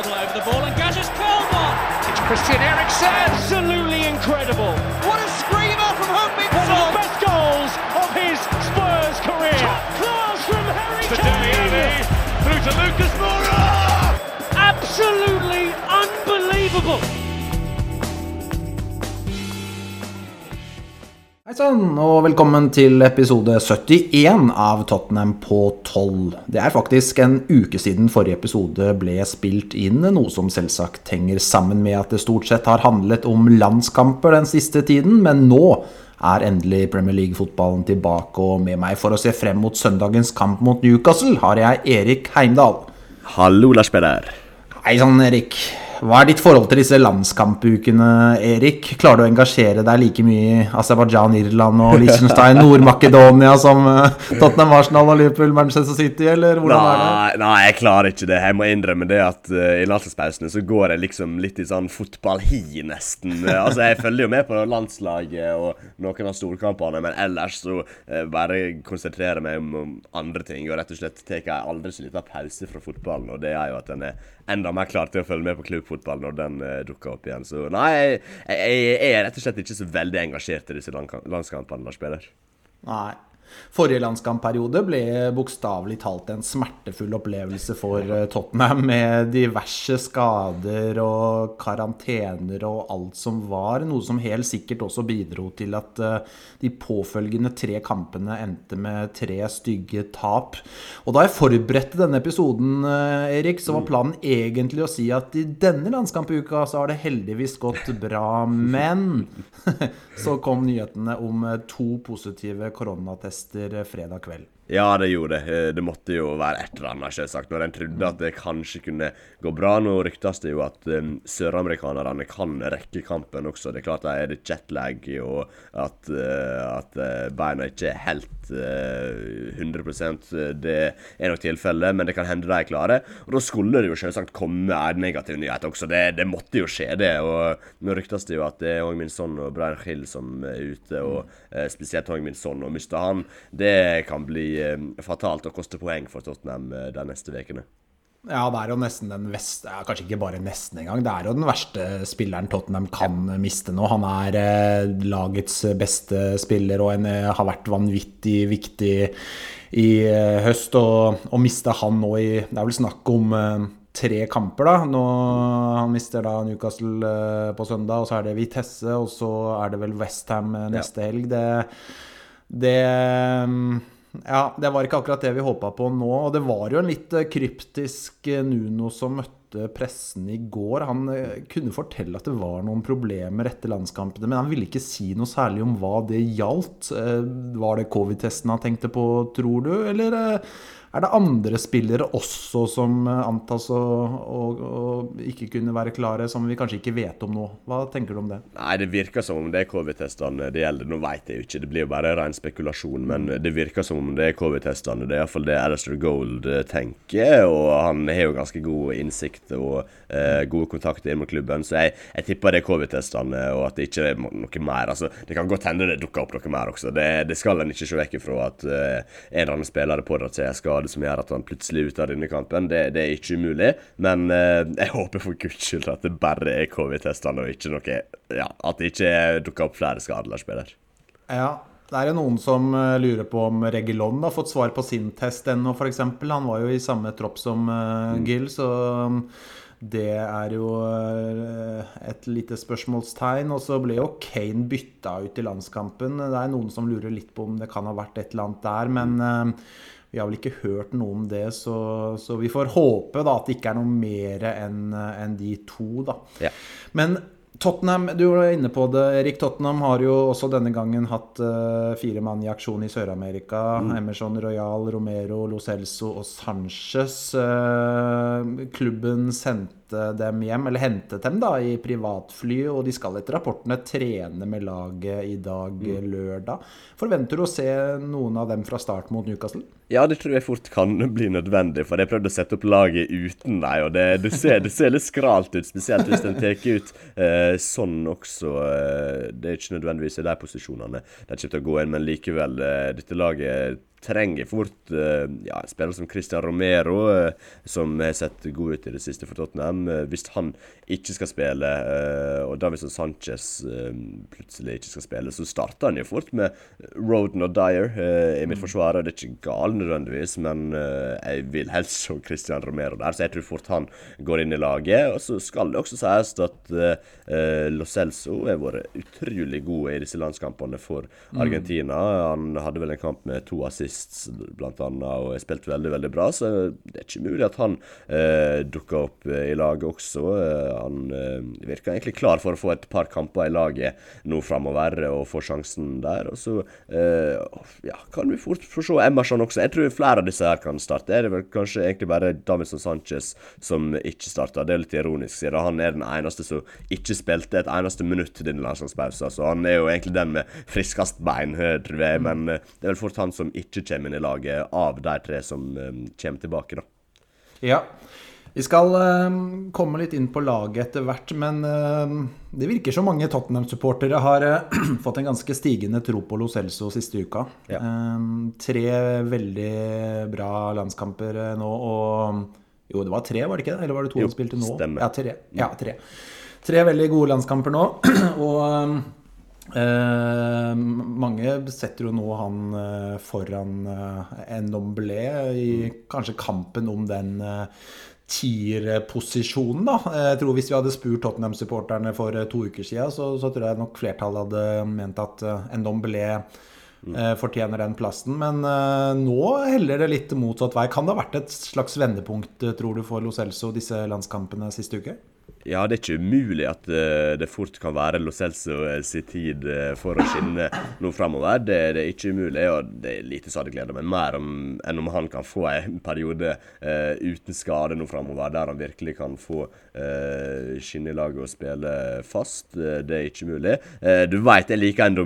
Waddle over the ball and Gazza's curled one. It's Christian Eriksen. Absolutely incredible. What a screamer from One of the best goals of his Spurs career. Top class from Harry to Dele Alli, through to Lucas Moura! Absolutely unbelievable. Hei og velkommen til episode 71 av Tottenham på 12. Det er faktisk en uke siden forrige episode ble spilt inn, noe som selvsagt henger sammen med at det stort sett har handlet om landskamper den siste tiden, men nå er endelig Premier League-fotballen tilbake, og med meg for å se frem mot søndagens kamp mot Newcastle har jeg Erik Heimdal. Hallo, Lars Peder. Hei sann, Erik. Hva er ditt forhold til disse landskampukene, Erik? Klarer du å engasjere deg like mye i Aserbajdsjan, Irland og Liechtenstein, Nord-Makedonia som eh, Tottenham, Arsenal og Liverpool, Manchester City, eller hvordan er det? Nei, nei, jeg klarer ikke det. Jeg må innrømme det at uh, i landslagspausene så går jeg liksom litt i sånn fotballhi, nesten. Uh, altså, Jeg følger jo med på landslaget og noen av storkampene, men ellers så uh, bare konsentrerer jeg meg om, om andre ting. Og rett og slett tar jeg aldri så liten pause fra fotballen, og det er jo at den er enda mer klar til å følge med på klubbfotball når den uh, dukker opp igjen. Så nei, jeg, jeg, jeg er rett og slett ikke så veldig engasjert i disse landskampene, Lars Peder. Nei. Forrige landskampperiode ble bokstavelig talt en smertefull opplevelse for eh, Tottenham, med diverse skader og karantener og alt som var. Noe som helt sikkert også bidro til at eh, de påfølgende tre kampene endte med tre stygge tap. Og da jeg forberedte denne episoden, eh, Erik, så var planen egentlig å si at i denne landskampuka så har det heldigvis gått bra, men så kom nyhetene om to positive koronatester fredag kveld. Ja, det gjorde det. Eh, Det måtte jo være et eller annet, selvsagt. Når en trodde at det kanskje kunne gå bra. Nå ryktes det jo at um, søramerikanerne kan rekke kampen også. Det er klart det er det jetlag og at, uh, at eh, beina ikke er helt uh, 100% Det er nok tilfellet, men det kan hende de er klare. Og da skulle det jo selvsagt komme en negativ nyhet også. Det, det måtte jo skje, det. Og nå ryktes det jo at det er Hong Min Son og Brian Hill som er ute, og uh, spesielt Hong Min Son. Og mister det kan bli fatalt og koste poeng for Tottenham de neste ukene. Ja, det er jo nesten den beste Ja, kanskje ikke bare nesten engang. Det er jo den verste spilleren Tottenham kan miste nå. Han er eh, lagets beste spiller og en, eh, har vært vanvittig viktig i eh, høst. Og, og miste han nå i Det er vel snakk om eh, tre kamper, da. Nå, han mister da Newcastle eh, på søndag, og så er det Vitesse, og så er det vel Westham neste helg. Det, det ja, det var ikke akkurat det vi håpa på nå. Og det var jo en litt eh, kryptisk eh, Nuno som møtte pressen i går. Han eh, kunne fortelle at det var noen problemer etter landskampene, men han ville ikke si noe særlig om hva det gjaldt. Var det covid-testen han tenkte på, tror du, eller er det andre spillere også som eh, antas å, å, å ikke kunne være klare, som vi kanskje ikke vet om nå? Hva tenker du om det? Nei, det virker som om det er covid-testene det gjelder. Nå vet jeg jo ikke, det blir jo bare ren spekulasjon. Men det virker som om det er covid-testene. Det er iallfall det Alistair Gold eh, tenker. Og han har jo ganske god innsikt og eh, gode kontakter inn mot klubben. Så jeg, jeg tipper det er covid-testene, og at det ikke er noe mer. Altså, Det kan godt hende det dukker opp noe mer også. Det, det skal en ikke se vekk ifra at eh, en eller annen spiller har pådratt seg en det som gjør at han plutselig er ute av denne kampen. Det, det er ikke umulig. Men eh, jeg håper for guds skyld at det bare er covid-testene, og ikke noe Ja, at det ikke dukker opp flere skader, spiller. Ja, det er jo noen som eh, lurer på om Regilon har fått svar på sin test ennå, f.eks. Han var jo i samme tropp som uh, Gill, så um, det er jo eh, et lite spørsmålstegn. Og så ble jo Kane bytta ut i landskampen. Det er noen som lurer litt på om det kan ha vært et eller annet der, men vi har vel ikke hørt noe om det, så, så vi får håpe da at det ikke er noe mer enn en de to, da. Ja. Men Tottenham, du var inne på det. Erik Tottenham har jo også denne gangen hatt uh, fire mann i aksjon i Sør-Amerika. Emerson Royal, Romero, Lo Celso og Sanchez. Uh, klubben sendte dem hjem, eller hentet dem da, i privatfly, og de skal etter rapportene trene med laget i dag, lørdag. Forventer du å se noen av dem fra start mot Newcastle? Ja, det tror jeg fort kan bli nødvendig, for jeg prøvde å sette opp laget uten deg, og det, det, ser, det ser litt skralt ut, spesielt hvis den tar ut eh, sånn også. Eh, det er ikke nødvendigvis i de posisjonene de kommer til å gå inn, men likevel, eh, dette laget trenger fort uh, ja, en spiller som Christian Romero, uh, som har sett god ut i det siste for Tottenham. Uh, hvis han ikke skal spille, og Davison Sanchez plutselig ikke skal spille, så starter han jo fort med Roden og Dyer i mitt mm. forsvar. Det er ikke galt nødvendigvis, men jeg vil helst se Christian Romero der, så jeg tror fort han går inn i laget. Og så skal det også sies at Lo Celso har vært utrolig god i disse landskampene for mm. Argentina. Han hadde vel en kamp med to assist assists, blant annet, og har spilt veldig, veldig bra. Så det er ikke mulig at han eh, dukker opp eh, i laget også. Eh, han eh, virker egentlig klar for å få et par kamper i laget nå framover og få sjansen der. Og så eh, ja, kan vi fort få se Emerson også. Jeg tror flere av disse her kan starte. Det er vel kanskje egentlig bare Davidson Sanchez som ikke starter. Det er litt ironisk, siden han er den eneste som ikke spilte et eneste minutt i denne landslagspausen. Så han er jo egentlig den med friskest bein. Men det er vel fort han som ikke kommer inn i laget av de tre som um, kommer tilbake, da. Ja. Vi skal uh, komme litt inn på laget etter hvert, men uh, det virker som mange Tottenham-supportere har uh, fått en ganske stigende tro på Lo Celso siste uka. Ja. tre veldig bra landskamper nå, og Jo, det var tre, var det ikke det? Eller var det to han spilte nå? Stemmer. Ja, tre. Ja, tre. tre veldig gode landskamper nå, og Eh, mange setter jo nå han eh, foran eh, Ndomblé i mm. kanskje kampen om den eh, tierposisjonen, da. Jeg tror Hvis vi hadde spurt Tottenham-supporterne for eh, to uker siden, så, så, tror jeg nok flertallet hadde ment at eh, Ndomblé mm. eh, fortjener den plassen. Men nå heller det litt motsatt vei. Kan det ha vært et slags vendepunkt, tror du, for Lo Celso disse landskampene siste uke? Ja, det er ikke umulig at uh, det fort kan være Lo Celso uh, sin tid uh, for å skinne nå framover. Det, det, er ikke umulig, og det er lite som hadde gleda meg mer om, enn om han kan få en periode uten skade nå framover, der han virkelig kan få skinne i laget og spille fast. det er ikke mulig. du veit jeg liker en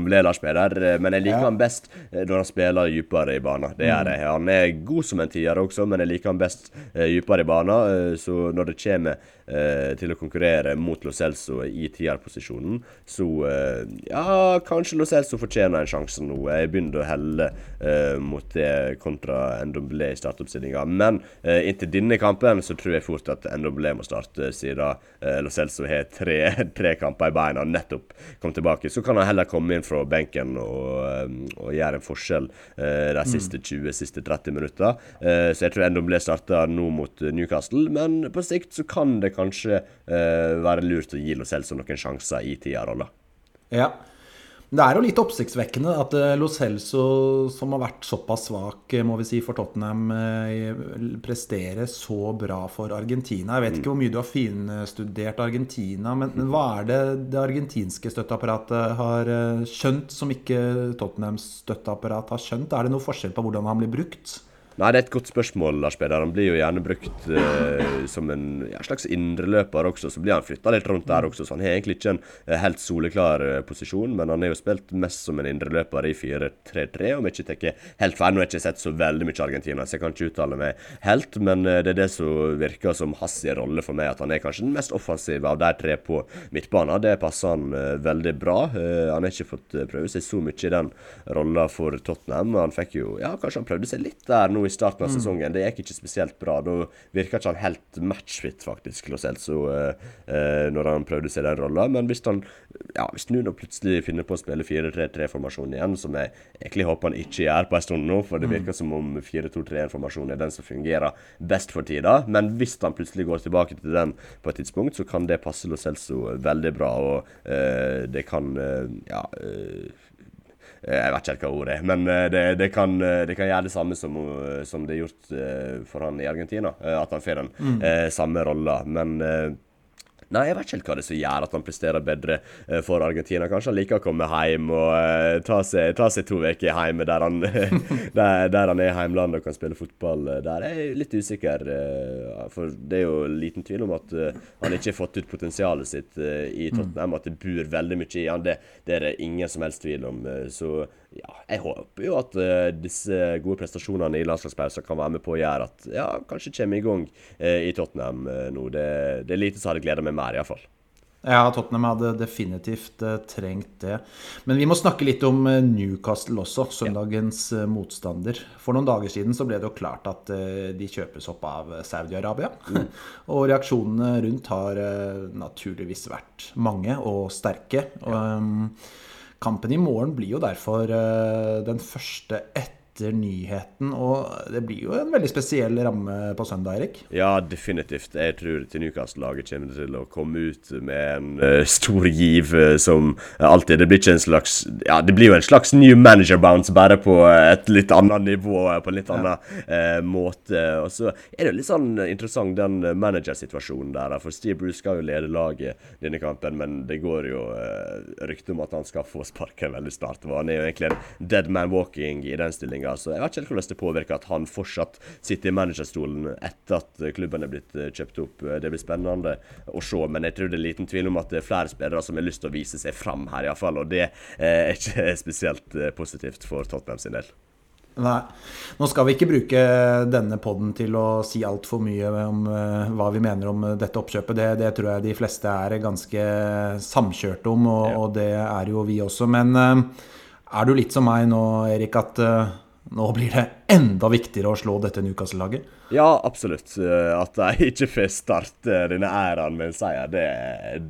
Peder, men jeg liker ja. han best når han spiller dypere i banen. Det gjør jeg. Han er god som en tier også, men jeg liker han best dypere i banen. så når det kommer til å konkurrere mot Lo Celso i tierposisjonen, så eh, ja, kanskje Lo Celso fortjener en sjanse nå. Jeg begynner å helle uh, mot det kontra Ndombele i startoppstillinga. Men uh, inntil denne kampen så tror jeg fort at Ndombele må starte, siden uh, Lo Celso har tre, tre, kamper i beina, nettopp kom tilbake. Så kan han heller komme inn fra benken og, og gjøre en forskjell de mm. siste 20, siste 30 minutter. så jeg tror Ndombele starter nå mot Newcastle, men på sikt så kan det kanskje være lurt å gi Lo Celso noen sjanser i tierrolla. Ja. Det er jo litt oppsiktsvekkende at eh, Lo Celso, som har vært såpass svak eh, må vi si, for Tottenham, presterer så bra for Argentina. Jeg vet ikke hvor mye du har finstudert Argentina, men, men hva er det det argentinske støtteapparatet har skjønt, som ikke Tottenhams støtteapparat har skjønt? Er det noe forskjell på hvordan han blir brukt? Nei, det er et godt spørsmål, Lars Peder. Han blir jo gjerne brukt uh, som en ja, slags indreløper også. Så blir han flytta litt rundt der også, så han har egentlig ikke en uh, helt soleklar uh, posisjon. Men han har jo spilt mest som en indreløper i 4-3-3, om jeg ikke tar helt feil. Nå har jeg ikke sett så veldig mye Argentina, så jeg kan ikke uttale meg helt. Men det er det som virker som hans rolle for meg, at han er kanskje den mest offensive av de tre på midtbanen. Det passer han veldig bra. han har ikke fått prøve seg så mye i den rolla for Tottenham. Han fikk jo Ja, kanskje han prøvde seg litt der nå i starten av mm. sesongen. Det gikk ikke spesielt bra. Da virka ikke han helt matchfit, faktisk, Lo Celso, uh, uh, når han prøvde seg den rolla. Men hvis han ja, hvis nå plutselig finner på å spille 4-3-3-formasjon igjen, som jeg egentlig håper han ikke gjør på en stund nå, for det mm. virker som om 4-2-3-1-formasjonen er den som fungerer best for tida. Men hvis han plutselig går tilbake til den på et tidspunkt, så kan det passe Lo Celso veldig bra. Og uh, det kan ja jeg vet ikke hva ordet er, men eh, det, det, kan, eh, det, kan, gjøre det samme som, som det er gjort for han i Argentina. At han får den mm. samme rolla. Men Nei, jeg vet ikke helt hva det er som gjør at han presterer bedre uh, for Argentina. Kanskje han liker å komme hjem og uh, ta, seg, ta, seg, to uker hjemme der han, der, der han er i heimlandet og kan spille fotball Der er Jeg litt usikker, for det er jo liten tvil om at han ikke har fått ut potensialet sitt i mm. Tottenham. At det bor veldig mye i han. Det, det er det ingen som helst tvil om. så ja, jeg håper jo at uh, disse gode prestasjonene i landslagspausen kan være med på å gjøre at ja, kanskje kommer i gang uh, i Tottenham uh, nå. Det, det, er lite som hadde gleda meg mer, iallfall. Ja, Tottenham hadde definitivt trengt det. Men vi må snakke litt om Newcastle også, søndagens uh, motstander. For noen dager siden så ble det jo klart at de kjøpes opp av Saudi-Arabia. Mm. og reaksjonene rundt har naturligvis vært mange og sterke. Og, um, kampen i morgen blir jo derfor den første etter etter nyheten. Og det blir jo en veldig spesiell ramme på søndag, Erik? Ja, definitivt. Jeg tror til Newcastle-laget kommer til å komme ut med en uh, stor giv uh, som alltid. Det blir ikke en slags Ja, det blir jo en slags new manager bounce, bare på et litt annet nivå, på en litt ja. annen uh, måte. Og så er det litt sånn interessant den managersituasjonen der. For Steve Bruce skal jo lede laget denne kampen, men det går jo rykte om at han skal få sparken veldig snart. Han er jo egentlig en dead man walking i den stillinga stillinga. Så jeg vet ikke helt hvordan det påvirker at han fortsatt sitter i managerstolen etter at klubben er blitt eh, kjøpt opp. Det blir spennende å se. Men jeg tror det er liten tvil om at det er flere spillere som har lyst til å vise seg fram her, iallfall. Og det eh, er ikke spesielt eh, positivt for Tottenham sin del. Nei. Nå skal vi ikke bruke denne poden til å si altfor mye om hva vi mener om dette oppkjøpet. Det, det, tror jeg de fleste er ganske samkjørte om, og, ja. og det er jo vi også. Men er du litt som meg nå, Erik, at nå blir det enda viktigere å slå dette Newcastle-laget? Ja, absolutt. Eh, at de ikke får starte denne æraen med en seier, det,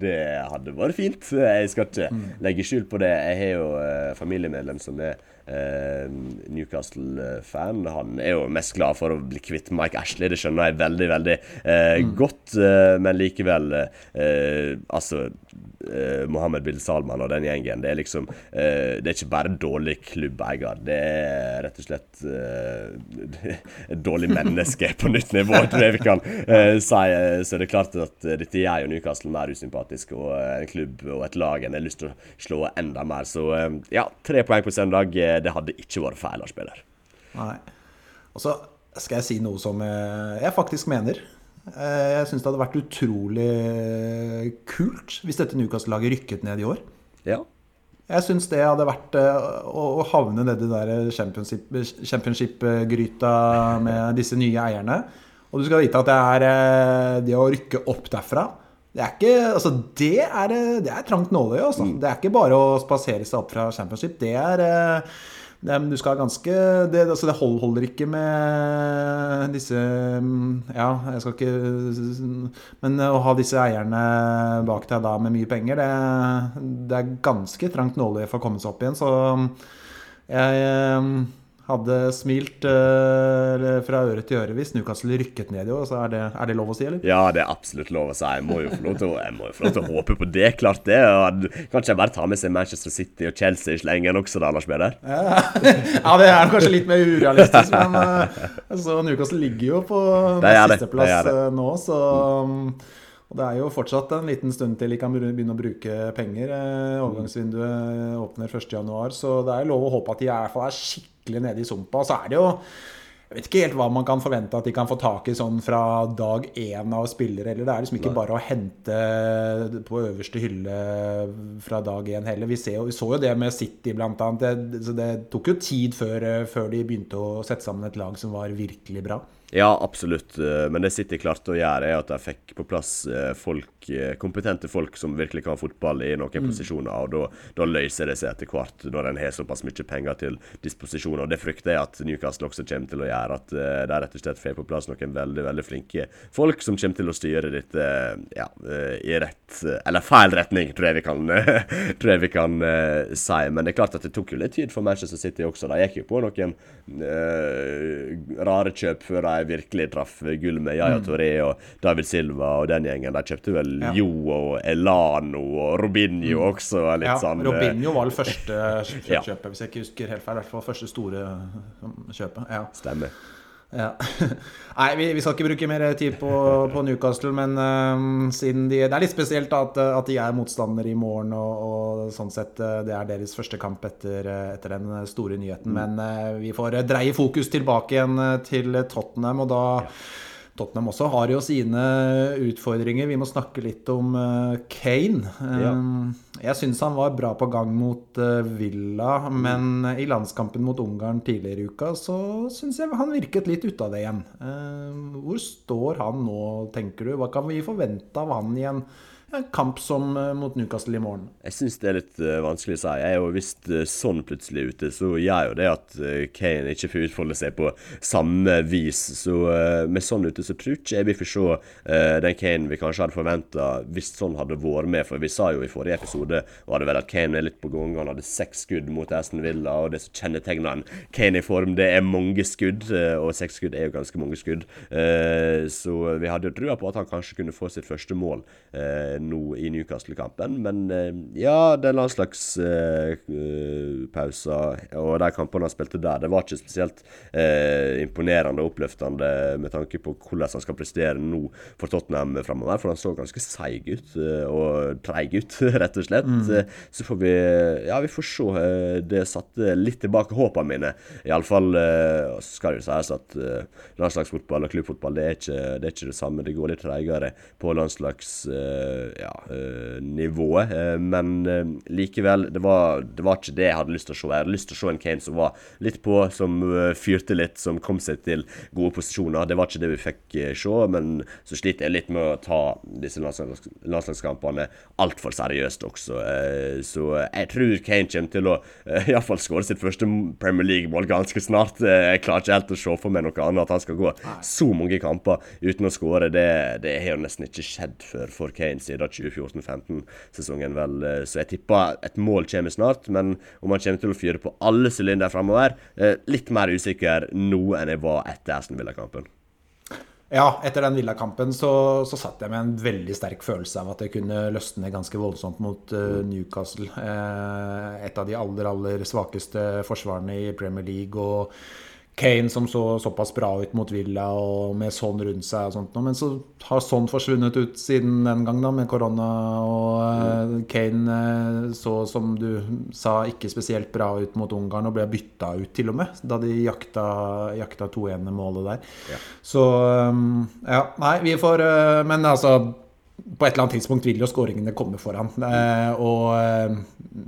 det, hadde vært fint. Jeg skal ikke mm. legge skjul på det. Jeg har jo eh, familiemedlem som er eh, Newcastle-fan. Han er jo mest glad for å bli kvitt Mike Ashley, det skjønner jeg veldig, veldig eh, mm. godt. Eh, men likevel eh, Altså eh, Mohammed bin Salman og den gjengen. Det er liksom eh, Det er ikke bare dårlig klubbeier. Det er rett og slett eh, et dårlig menneske på nytt nivå, tror jeg vi kan eh, si. Så det er klart at dette gjør jo Newcastle mer usympatisk, og en klubb og et lag en har lyst til å slå enda mer. Så eh, ja, tre poeng på søndag, eh, det hadde ikke vært feil, Lars Peder. Nei. Og så skal jeg si noe som jeg faktisk mener. Eh, jeg syns det hadde vært utrolig kult hvis dette Newcastle-laget rykket ned i år. Ja. Jeg syns det hadde vært eh, å havne nedi der championship-gryta med disse nye eierne. Og du skal vite at det er eh, det å rykke opp derfra det er ikke, altså det er, det er trangt nåløye. Altså. Mm. Det er ikke bare å spasere seg opp fra championship. Det er du skal ha ganske Det, altså det holder ikke med disse Ja, jeg skal ikke Men å ha disse eierne bak deg da med mye penger, det, det er ganske trangt nåløye for å komme seg opp igjen. Så jeg hadde smilt uh, fra øre til øre hvis Newcastle rykket ned i år. Så er det, er det, lov å si, eller? Ja, det er absolutt lov å si. Jeg må jo få lov til å, til å håpe på det. Klart det. Og kanskje jeg bare tar med seg Manchester City og Chelsea i slengen også, da, Lars Peder? Ja. ja, det er kanskje litt mer urealistisk, men uh, altså, Newcastle ligger jo på sisteplass uh, nå, så um, og Det er jo fortsatt en liten stund til de kan begynne å bruke penger. Overgangsvinduet åpner 1.1, så det er lov å håpe at de i hvert fall er skikkelig skikkelig nede i sumpa. Så er det jo jeg vet ikke helt hva man kan forvente at de kan få tak i sånn fra dag én av spillere. Eller det er liksom ikke Nei. bare å hente på øverste hylle fra dag én heller. Vi, jo, vi, så jo det med City blant annet. Det, det tok jo tid før, før de begynte å sette sammen et lag som var virkelig bra. Ja, absolutt. Men det City klarte å gjøre, er at de fikk på plass eh, folk Eh, kompetente folk som virkelig kan fotball i noen mm. posisjoner. og da, da, løser det seg etter hvert, når en har såpass mye penger til disposisjon. og Det frykter jeg at Newcastle også kommer til å gjøre. At de rett og slett får på plass noen veldig veldig flinke folk som kommer til å styre dette ja, i rett Eller feil retning, tror jeg vi kan, tror jeg vi kan uh, si. Men det er klart at det tok jo litt tid for Manchester City også. De gikk jo på noen rare kjøp før de virkelig traff gull med Yaya mm. Touré og David Silva og den gjengen. De kjøpte vel ja. Jo og Elano og Robinho mm. også. Litt ja, sånn Robinho var det første kjøpet, hvis jeg ikke husker helt feil. I hvert fall første store um, kjøpet. Ja. Stemmer. Ja. Nei, vi, vi, skal ikke bruke mer tid på, på Newcastle, men um, siden de, det er litt spesielt at, at de er motstandere i morgen, og, og, sånn sett uh, det er deres første kamp etter, etter den store nyheten. Mm. Men uh, vi får dreie fokus tilbake igjen til Tottenham, og da ja. Tottenham også har jo sine utfordringer. Vi må snakke litt om uh, Kane. Ja. Eh, jeg syns han var bra på gang mot uh, Villa, men i landskampen mot Ungarn tidligere i uka så syns jeg han virket litt ute av det igjen. Uh, hvor står han nå, tenker du? Hva kan vi forvente av han i en, kamp som mot Newcastle i morgen. Jeg syns det er litt uh, vanskelig å si. Jeg er jo Hvis uh, sånn plutselig ute, så gjør jo det at Kane ikke får utfolde seg på samme vis. Så med sånn ute så tror ikke jeg vi får se den Kane vi kanskje hadde forventa hvis sånn hadde vært med. For vi sa jo i forrige episode var det vel at Kane er litt på gang. Han hadde seks skudd mot Aston Villa, og det som kjennetegner en Kane i form, det er mange skudd. og seks skudd er jo ganske mange skudd. så vi hadde jo trua på at han kanskje kunne få sitt første mål nå i Newcastle-kampen. Men ja, det er landslagspauser uh, og de kampene han spilte der, det var ikke spesielt eh, imponerende og oppløftende med tanke på hvordan han skal prestere nå for Tottenham framover. For han så ganske seig ut, uh, og treig ut, rett og slett. Mm. så får vi Ja, vi får se. det satte litt tilbake håpene mine. Iallfall skal det jo sies at landslagsfotball og klubbfotball det er, ikke, det er ikke det samme. Det går litt treigere på landslagsnivået. Ja, men uh, likevel, det var, det var, ikke det jeg hadde lyst til å se. Jeg hadde lyst til å se en Kane som var litt på, som fyrte litt, som kom seg til gode posisjoner. Det var ikke det vi fikk se, men så sliter jeg litt med å ta disse landslags, landslagskampene altfor seriøst også. så jeg tror Kane kommer til å uh, iallfall skåre sitt første Premier League-mål ganske snart. jeg klarer ikke helt å se for meg noe annet at han skal gå så mange kamper uten å skåre. Det, det har jo nesten ikke skjedd før for Kane siden 2014-2015-sesongen, vel. Eh, så jeg tipper et mål kommer snart. Men om han kommer til å fyre på alle sylindere framover, eh, litt mer usikker nå enn jeg var etter Aston Villa-kampen. Ja, etter den Villa-kampen så, så, satt jeg med en veldig sterk følelse av at det kunne løsne ganske voldsomt mot uh, Newcastle. Uh, et av de aller, aller svakeste forsvarene i Premier League. og Kane som så såpass bra ut mot Villa og med sånn rundt seg. og sånt. Men så har sånn forsvunnet ut siden den gang, da, med korona. Og mm. Kane eh, så, som du sa, ikke spesielt bra ut mot Ungarn og ble bytta ut, til og med, da de jakta, jakta 2-1-målet der. Ja. Så um, ja, nei, vi får Men altså på et eller annet tidspunkt vil jo skåringene komme foran. Eh, og eh,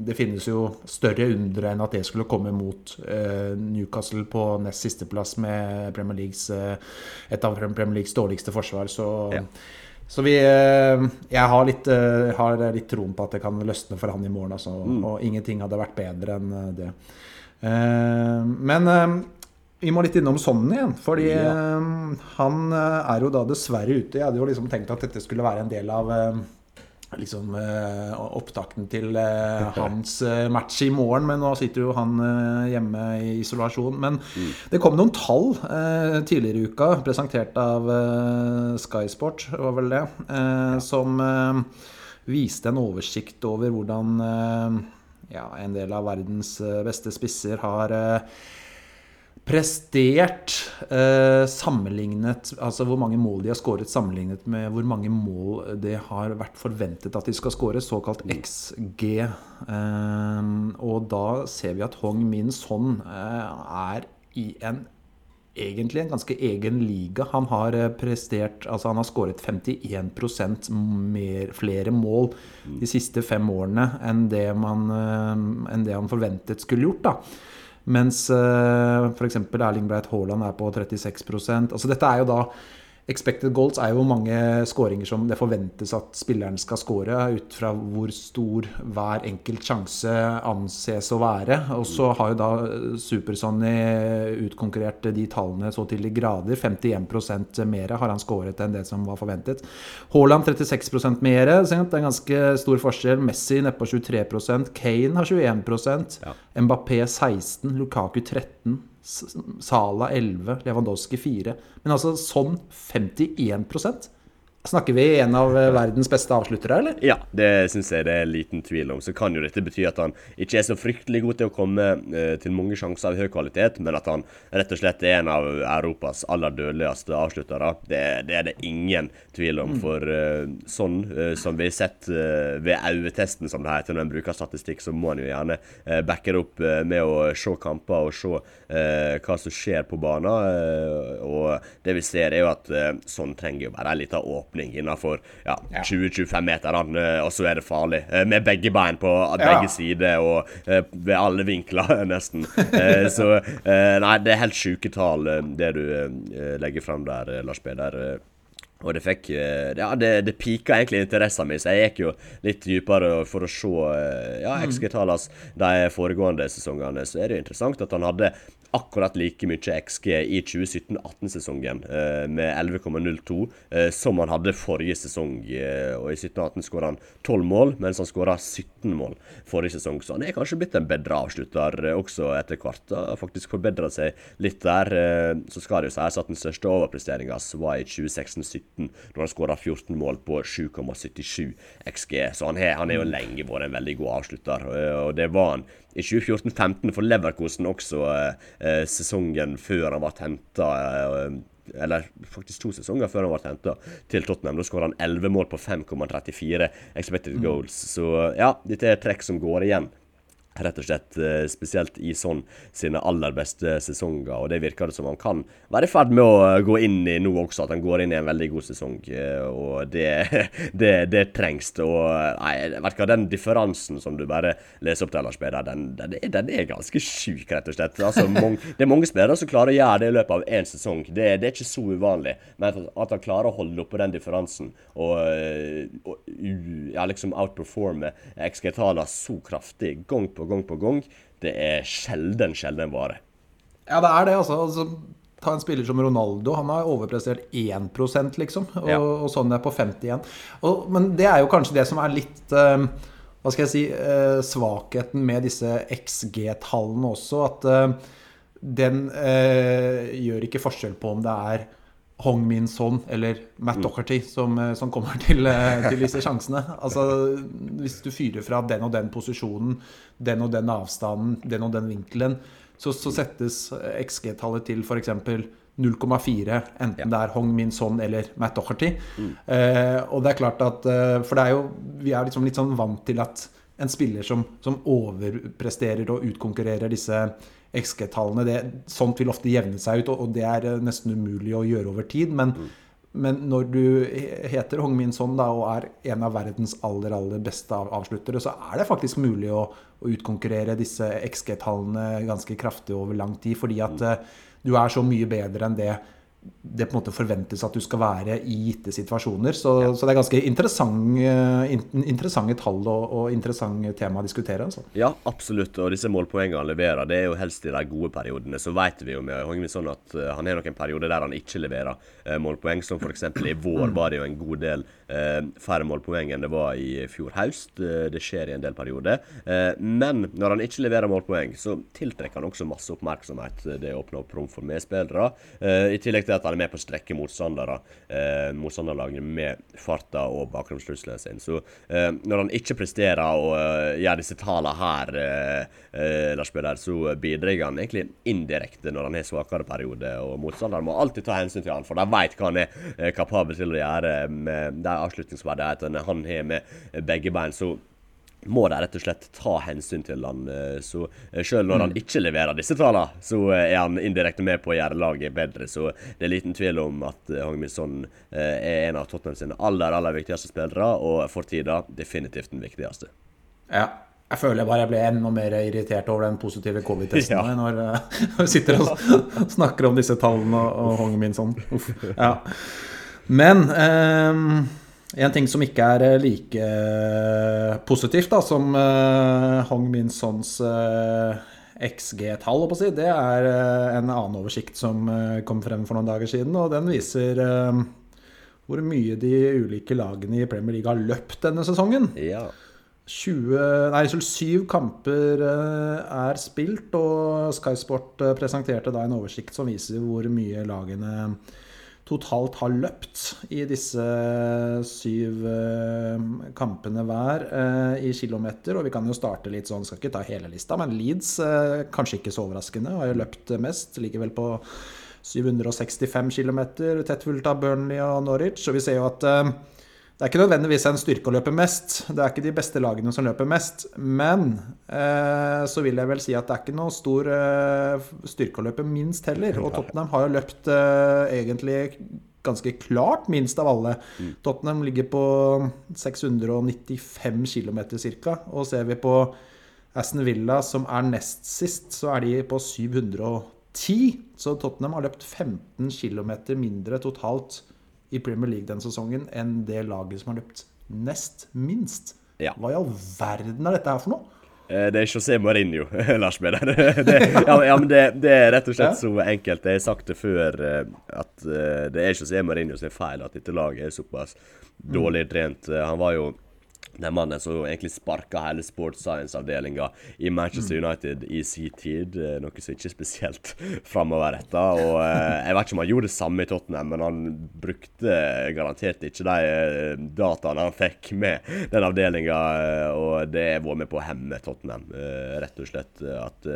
det finnes jo større undre enn at det skulle komme mot eh, Newcastle på nest sisteplass med Premier Leagues, et av Premier Leagues dårligste forsvar. Så, ja. så vi Jeg har litt, har litt troen på at det kan løsne for han i morgen. Altså, mm. Og ingenting hadde vært bedre enn det. Men vi må litt innom Sonny igjen. Fordi ja. uh, han uh, er jo da dessverre ute. Jeg hadde jo liksom tenkt at dette skulle være en del av uh, liksom opptakten til hans match i morgen. Men nå sitter jo han hjemme i isolasjon. Men mm. det kom noen tall tidligere i uka, presentert av Sky Sport, var vel det, som viste en oversikt over hvordan ja, en del av verdens beste spisser har prestert eh, sammenlignet Altså hvor mange mål de har skåret sammenlignet med hvor mange mål det har vært forventet at de skal skåre, såkalt XG. Eh, og da ser vi at Hong Min Son eh, er i en egentlig en ganske egen liga. Han har eh, prestert Altså han har skåret 51 mer, flere mål de siste fem årene enn det, man, eh, enn det han forventet skulle gjort. da mens uh, eh, f.eks. Erling Breit Haaland er på 36% Altså Dette er jo da Expected goals er jo mange skåringer som det forventes at spilleren skal skåre, ut fra hvor stor hver enkelt sjanse anses å være. Og så har jo da Supersonny utkonkurrert de tallene så til de grader. 51% mer har han skåret enn det som var forventet. Haaland 36% mer. Det er en ganske stor forskjell. Messi nedpå 23% Kane har 21 ja. Mbappé 16 Lukaku 13 Sala 11, Lewandowski 4. Men altså sånn 51% Snakker vi en av eh, verdens beste avsluttere, eller? Ja, det syns jeg det er liten tvil om. Så kan jo dette bety at han ikke er så fryktelig god til å komme eh, til mange sjanser av høy kvalitet, men at han rett og slett er en av Europas aller dødeligste avsluttere. Det, det er det ingen tvil om. Mm. For eh, sånn som vi har sett ved øyetesten, som det heter når en bruker statistikk, så må en jo gjerne backe det opp med å se kamper og se hva som skjer på banen. og det vi ser, er jo at sånn trenger jo bare en liten åpning innenfor ja, 20-25 meter, eh, og så er det farlig. Eh, med begge bein på begge sider og eh, ved alle vinkler, nesten. så nei, det er helt sjuke tall, det du legger fram der, Lars Peder. Og det fikk Ja, det, det pika egentlig interessen min, så jeg gikk jo litt dypere for å se ja, mm. XG-tallene de foregående sesongene. Så er det jo interessant at han hadde akkurat like mye XG i 2017-18-sesongen, eh, med 11,02, eh, som han hadde forrige sesong. Eh, og I 17-18 skåra han 12 mål, mens han skåra 17 mål forrige sesong. Så han er kanskje blitt en bedre avslutter også etter hvert. Har faktisk forbedra seg litt der. Så skal det jo sies at den største overpresteringa var i 2016-17, når han skåra 14 mål på 7,77 XG. Så han, er, han er jo lenge vært en veldig god avslutter, og det var han i 2014-15 for Leverkosen også, eh, sesongen før han ble henta. Eh, eller faktisk to sesonger før han ble henta til Tottenham. Da skåra han 11 mål på 5,34 expected goals. Så ja, dette er trekk som går igjen rett og slett. Eh, spesielt i sånn sine aller beste sesonger. Og det virker det som han kan være i ferd med å eh, gå inn i nå også, at han går inn i en veldig god sesong. Eh, og det, det, det trengs. Og nei, du den differansen som du bare leser opp til, Lars Peder, den, den, den, er ganske sjuk, rett og slett. Altså, mange, det er mange spillere som klarer å gjøre det i løpet av én sesong. Det, det, er ikke så uvanlig. Men at han klarer å holde oppe den differansen og, og ja, liksom outperforme XG-tallene så kraftig gang på gang på gang, det er sjelden, sjelden vare. Ja, det er det, altså. altså ta en spiller som Ronaldo. Han har overprestert 1 liksom. Og, ja. og sånn er på 51. Og, men det er jo kanskje det som er litt uh, Hva skal jeg si uh, Svakheten med disse XG-tallene også. At uh, den gjør ikke forskjell på om det er Hong Min Son eller Matt mm. Docherty som, eh, som kommer til, eh, til, disse sjansene. Altså, hvis du fyrer fra den og den posisjonen, den og den avstanden, den og den vinkelen, så, så settes XG-tallet til f.eks. 0,4, enten ja. det er Hong Min Son eller Matt Docherty. Mm. Eh, og det er klart at eh, For det er jo Vi er liksom litt sånn vant til at en spiller som, som overpresterer og utkonkurrerer disse XG-tallene. Sånt vil ofte jevne seg ut, og, det er eh, nesten umulig å gjøre over tid. Men, mm. men når du heter Hong Min Son da, og er en av verdens aller aller beste avsluttere, så er det faktisk mulig å, å utkonkurrere disse XG-tallene ganske kraftig over lang tid. Fordi at mm. Eh, du er så mye bedre enn det det på en måte forventes at du skal være i gitte situasjoner. Så, ja. så det er ganske interessant, eh, interessante tall og, og interessant tema å diskutere. Altså. Ja, absolutt. Og disse målpoengene han leverer, det er jo helst i de gode periodene. Så vet vi jo med sånn at uh, han har noen perioder der han ikke leverer uh, målpoeng. Som f.eks. i vår var det jo en god del færre målpoeng enn det var i fjor høst. det skjer i en del perioder. men når han ikke leverer målpoeng, så tiltrekker han også masse oppmerksomhet. Det åpner opp rom for medspillere. I tillegg til at han er med på å strekke motstandere, eh, motstanderlagene med farta og bakgrunnstrusselen sin. Så eh, når han ikke presterer og uh, gjør disse tallene her, eh, eh, Lars Peder, så bidrar han egentlig indirekte når han har svakere periode. Og motstanderen må alltid ta hensyn til han, for de vet hva han er eh, kapabel til å gjøre med de avslutningsverdighetene han har med begge bein. så må de rett og slett ta hensyn til han. Eh, så eh, selv når han mm. ikke leverer disse tallene, så eh, er han indirekte med på å gjøre laget bedre. Så det er liten tvil om at Hong Min er en av Tottenham sine aller, aller viktigste spillere, og for tida definitivt den viktigste. Ja. Jeg føler jeg bare jeg ble enda mer irritert over den positive covid-testen ja. når jeg sitter og snakker om disse tallene og, og Hong Min Uff. Ja. Men um en ting som ikke er eh, like eh, positivt da, som uh, Hong Min Sons XG-tall, si, det er en annen oversikt som kom frem for noen dager siden. Og den viser hvor mye de ulike lagene i Premier League har løpt denne sesongen. Ja. 20, nei, 7 kamper er spilt, og Sky Sport presenterte da en oversikt som viser hvor mye lagene totalt har løpt i disse syv eh, kampene hver eh, i kilometer. Og vi kan jo starte litt sånn, skal ikke ta hele lista, men Leeds, eh, kanskje ikke så overraskende, har jo løpt mest. Ligger vel på 765 km, tett fulgt av Burnley og Norwich. Og vi ser jo at det er ikke nødvendigvis en styrke å løpe mest. Det er ikke de beste lagene som løper mest. Men eh, så vil jeg vel si at det er ikke noe stor eh, styrke å løpe minst heller. Og Tottenham har jo løpt eh, egentlig ganske klart minst av alle. Mm. Tottenham ligger på 695 km ca. Og ser vi på Aston Villa, som er nest sist, så er de på 710. Så Tottenham har løpt 15 km mindre totalt i Premier League den sesongen enn det laget som har løpt nest minst. Ja. Hva i all verden er dette her for noe? Eh, Det er José Mourinho, Lars Peder. Det, ja, ja, men det, det er rett og slett så enkelt. Jeg har sagt det før, eh, at eh, det er José Mourinho sin feil at dette laget er såpass dårlig trent. Han var jo den mannen som egentlig sparka hele sports science-avdelinga i Manchester United i sin tid. eh, Noe som ikke er spesielt framoverretta. Og eh, jeg vet ikke om han gjorde det samme i Tottenham, men han brukte garantert ikke de eh, dataene han fikk med den avdelinga. Og det har vært med på å hemme Tottenham, rett og slett. At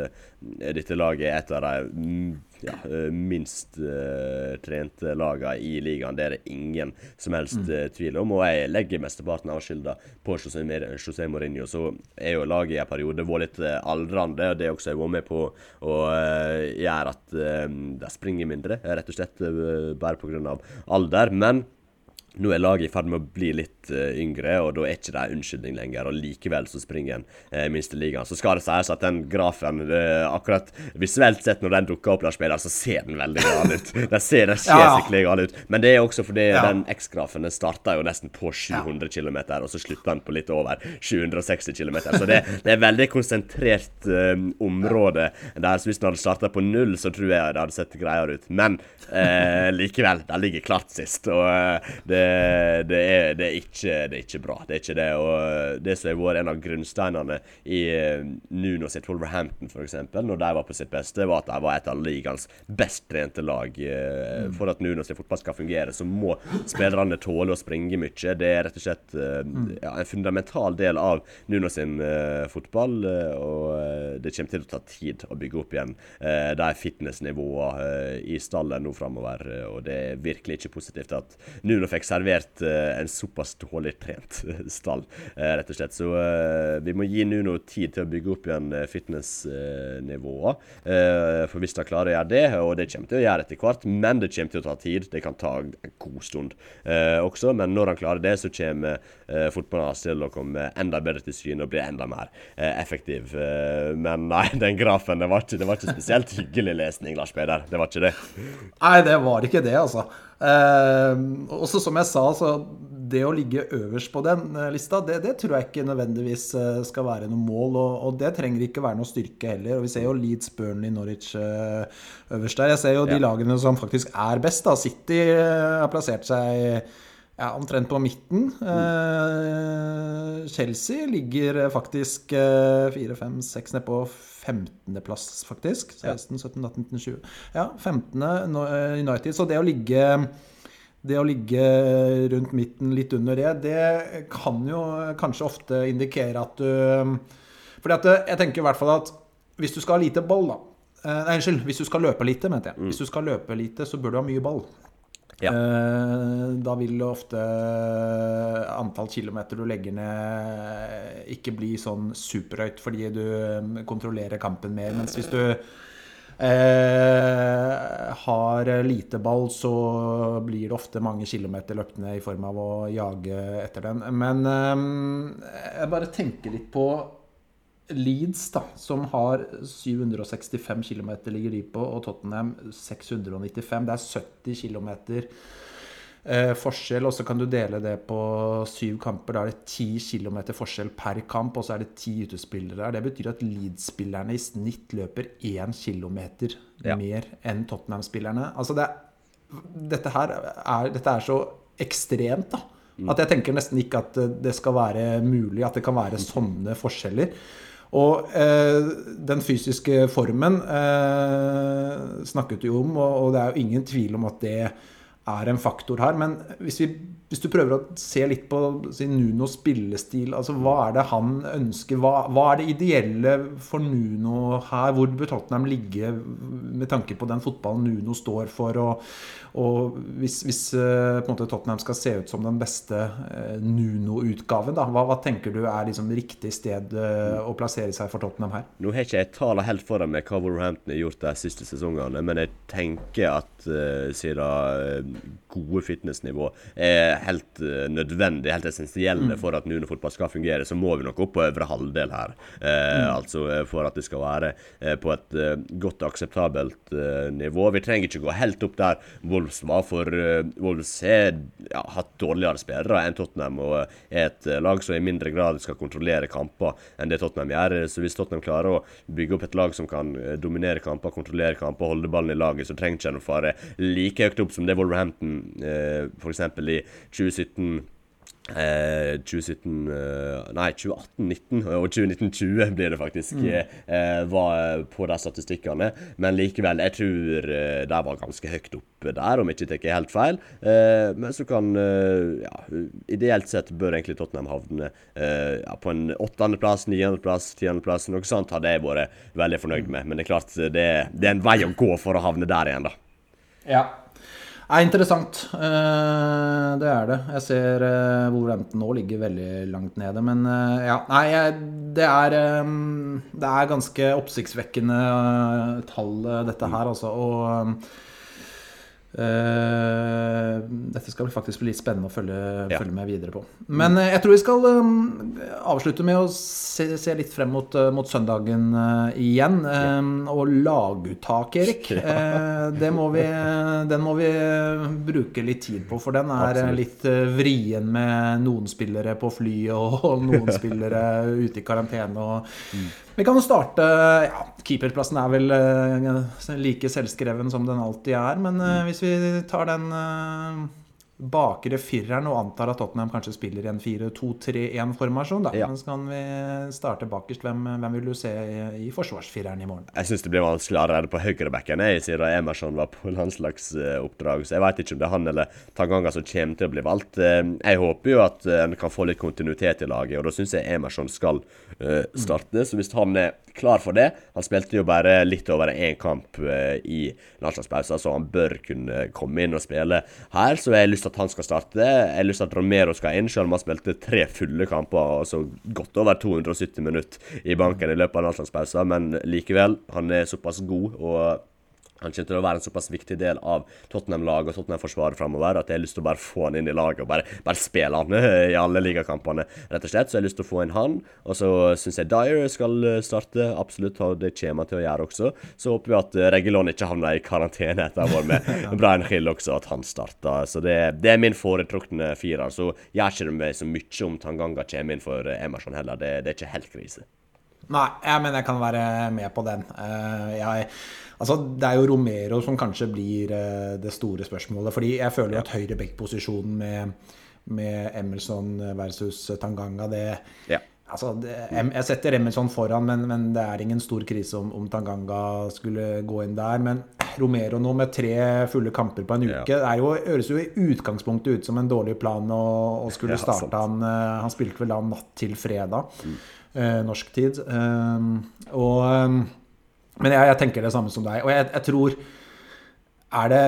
dette laget er et av de mm, ja, eh, minst uh, trente lagene i ligaen. Det er det ingen som helst uh, tvil om. Og jeg legger mesteparten av skylda på José, José Mourinho. Så er jo laget i en periode vært litt uh, aldrende, det også jeg vært med på å gjøre at de springer mindre, rett og slett bare pga. alder. Men nå er laget i ferd med å bli litt uh, yngre, og da er ikke det en unnskyldning lenger. Og likevel så springer en uh, minsteligaen. Så skal det sies at den grafen, uh, akkurat visuelt sett når den dukker opp, der spiller, så ser den veldig gal ut. Den ser, den ser Ja, ja. skikkelig gal ut. Men det er også fordi Ja. den X-grafen den starta jo nesten på 700 km, og så slutter den på litt over 760 km. Så det, det er veldig konsentrert uh, område der. Så hvis den hadde starta på null, så tror jeg det hadde sett greiere ut. Men likevel, den ligger klart sist. Og eh, det, det, er, det, er ikke, det er ikke bra. Det er ikke det. Og det som har vært en av grunnsteinene i eh, Nuno sitt Wolverhampton, f.eks., når de var på sitt beste, var at de var et av ligaens best trente lag. Eh, For at Nuno sin fotball skal fungere, så må spillerne tåle å springe mye. Det er rett og slett eh, ja, en fundamental del av Nuno sin uh, fotball, eh, og eh, det kommer til å ta tid å bygge opp igjen uh, de fitnessnivåene uh, i stallen nå framover. eh, og det er virkelig ikke positivt at Nuno fikk servert eh, en såpass dårlig trent stall, eh, rett og slett. Så eh, vi må gi Nuno tid til å bygge opp igjen eh, fitnessnivået. Eh, for hvis han klarer å gjøre det, og det kommer til å gjøre etter hvert, men det kommer til å ta tid, det kan ta en god stund eh, også, men når han klarer det, så kommer eh, fotballen hans til å komme enda bedre til syne og bli enda mer eh, effektiv. Eh, men nei, den grafen, det var, ikke, det var ikke spesielt hyggelig lesning, Lars Peder. Det var ikke det. Nei, det var ikke det, altså. Eh, også som jeg sa, så det å ligge øverst på den eh, lista, det, det tror jeg ikke nødvendigvis eh, skal være noe mål. Og, og det trenger ikke være noe styrke heller. Og vi ser jo Leeds, Burnley, Norwich eh, øverst der. Jeg ser jo de Ja. lagene som faktisk er best. da. City har plassert seg ja, omtrent på midten. Eh, Chelsea ligger faktisk fire, fem, seks ned på 15.-plass, faktisk. 16, 17, 18, 19, 20. Ja, 15. eh, United. Så det å ligge det å ligge rundt midten litt under det, det kan jo kanskje ofte indikere at du Fordi at eh, jeg tenker i hvert fall at hvis du skal ha lite ball, da eh, Nei, unnskyld. Hvis du skal løpe lite, mente jeg. Hvis du skal løpe lite, så bør du ha mye ball. Ja. Eh, Da vil det ofte antall kilometer du legger ned, ikke bli sånn superhøyt fordi du eh, kontrollerer kampen mer. Mens hvis du eh, har lite ball, så blir det ofte mange kilometer løpt ned i form av å jage etter den. Men eh, jeg bare tenker litt på Leeds, da, som har 765 km ligger de på, og Tottenham 695. Det er 70 km eh, forskjell, og så kan du dele det på syv kamper. Da er det 10 km forskjell per kamp, og så er det ti utespillere der. Det betyr at Leeds-spillerne i snitt løper 1 km Ja. mer enn Tottenham-spillerne. Altså det, dette her er, dette er så ekstremt, da. At jeg tenker nesten ikke at det skal være mulig, at det kan være sånne forskjeller. Og eh, den fysiske formen eh, snakket du jo om, og, og det er jo ingen tvil om at det er en faktor her. Men hvis, vi, hvis du prøver å se litt på si, Nunos spillestil, altså hva er det han ønsker? Hva, hva er det ideelle for Nuno her? Hvor bør Tottenham ligge med tanke på den fotballen Nuno står for? Og, og hvis, hvis eh, måte Tottenham skal se ut som den beste eh, Nuno-utgaven, hva, hva tenker du er liksom riktig sted eh, å plassere seg for Tottenham her? Nå har ikke jeg tallene helt foran meg hva Wolverhampton har gjort de siste sesongene, men jeg tenker at uh, siden gode fitnessnivå er helt uh, nødvendige, helt essensielle mm. for at Nuno fotball skal fungere, så må vi nok opp på øvre halvdel her. Uh, mm. Altså for at det skal være uh, på et godt og akseptabelt nivå. Vi trenger ikke gå helt opp der Wolves var, for Wolves har ja, hatt dårligere spillere enn Tottenham og er et lag som i mindre grad skal kontrollere kamper enn det Tottenham gjør. Så hvis Tottenham klarer å bygge opp et lag som kan dominere kamper, kontrollere kamper, holde ballen i laget, så trenger ikke å fare like høyt opp som det Wolverhampton eh, f.eks. i 2017 Eh, 2017 eh, Nei, 2018-19 og 2019-20 blir det faktisk. Mm. Eh, var på de statistikkene. Men likevel, jeg tror eh, de var ganske høyt oppe der, om jeg ikke tar helt feil. Eh, men så kan eh, ja, Ideelt sett bør egentlig Tottenham havne ja, på en åttendeplass, niendeplass, tiendeplass. Noe sånt hadde jeg vært veldig fornøyd med. Men det er klart, det, det er en vei å gå for å havne der igjen, da. Ja, er interessant. Eh, det er det. Jeg ser uh, Wolverhampton nå ligger veldig langt nede. Men eh, ja, nei, det er, det er ganske oppsiktsvekkende tall, dette her, altså. Og Uh, dette skal faktisk bli litt spennende å følge, ja. følge med videre på. Men uh, jeg tror vi skal um, avslutte med å se, se litt frem mot, uh, mot søndagen igjen. Ja. og laguttak, Erik. Ja. Må vi, den må vi bruke litt tid på, for den er Absolutt. litt vrien med noen spillere på fly og, og noen spillere ute i karantene. Og, mm. Vi kan jo starte ja, Keeperplassen er vel like selvskreven som den alltid er. Men uh, hvis vi tar den uh, bakre fireren og antar at Tottenham kanskje spiller en 4-2-3-1-formasjon, da. Ja. Men så kan vi starte bakerst. Hvem, hvem vil du se i, i forsvarsfireren i morgen? Jeg syns det blir vanskelig allerede på høyrebacken siden Emerson var på landslagsoppdrag. Så jeg veit ikke om det er han eller Tanganga som kommer til å bli valgt. Jeg håper jo at en kan få litt kontinuitet i laget, og da syns jeg Emerson skal starte. Så hvis han er klar for det Han spilte jo bare litt over én kamp uh, i landslagspausen, så han bør kunne komme inn og spille her. Så jeg har lyst til at han skal starte. Jeg har lyst til at Romero skal inn, selv om han spilte tre fulle kamper, altså godt over 270 minutter i banken i løpet av landslagspausen. Men likevel, han er såpass god. og han kommer til å være en såpass viktig del av Tottenham-laget og Tottenham-forsvaret framover at jeg har lyst til å bare få han inn i laget og bare, bare spille han i alle ligakampene, rett og slett. Så jeg har lyst til å få inn han. Og så syns jeg Dyer skal eh, starte, absolutt, og det kommer han til å gjøre også. Så håper vi at eh, Regulon ikke havner i karantene etter vært med Brian Hill også, at han starter. Så det, det er min foretrukne firer. Så gjør ikke det meg så mye om Tanganga kommer inn for Emerson heller. Det, det er ikke helt krise. Nei, jeg mener jeg kan være med på den. Jeg Altså, det er jo Romero som kanskje blir uh, det store spørsmålet. Fordi jeg føler at høyre back-posisjonen med, med Emerson versus Tanganga, det ja. Altså, det, jeg setter Emerson foran, men, men, det er ingen stor krise om, om, Tanganga skulle gå inn der. Men Romero nå med tre fulle kamper på en uke ja. det jo, høres jo i utgangspunktet ut som en dårlig plan å, å skulle starte ja, han. Uh, han spilte vel da natt til fredag, mm. uh, norsk tid. Og men jeg, jeg, tenker det samme som deg. Og jeg, jeg tror Er det